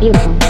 Ilson.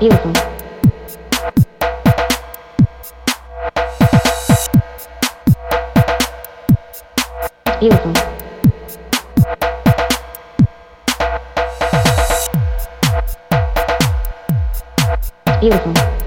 Билтон. Билтон. Билтон.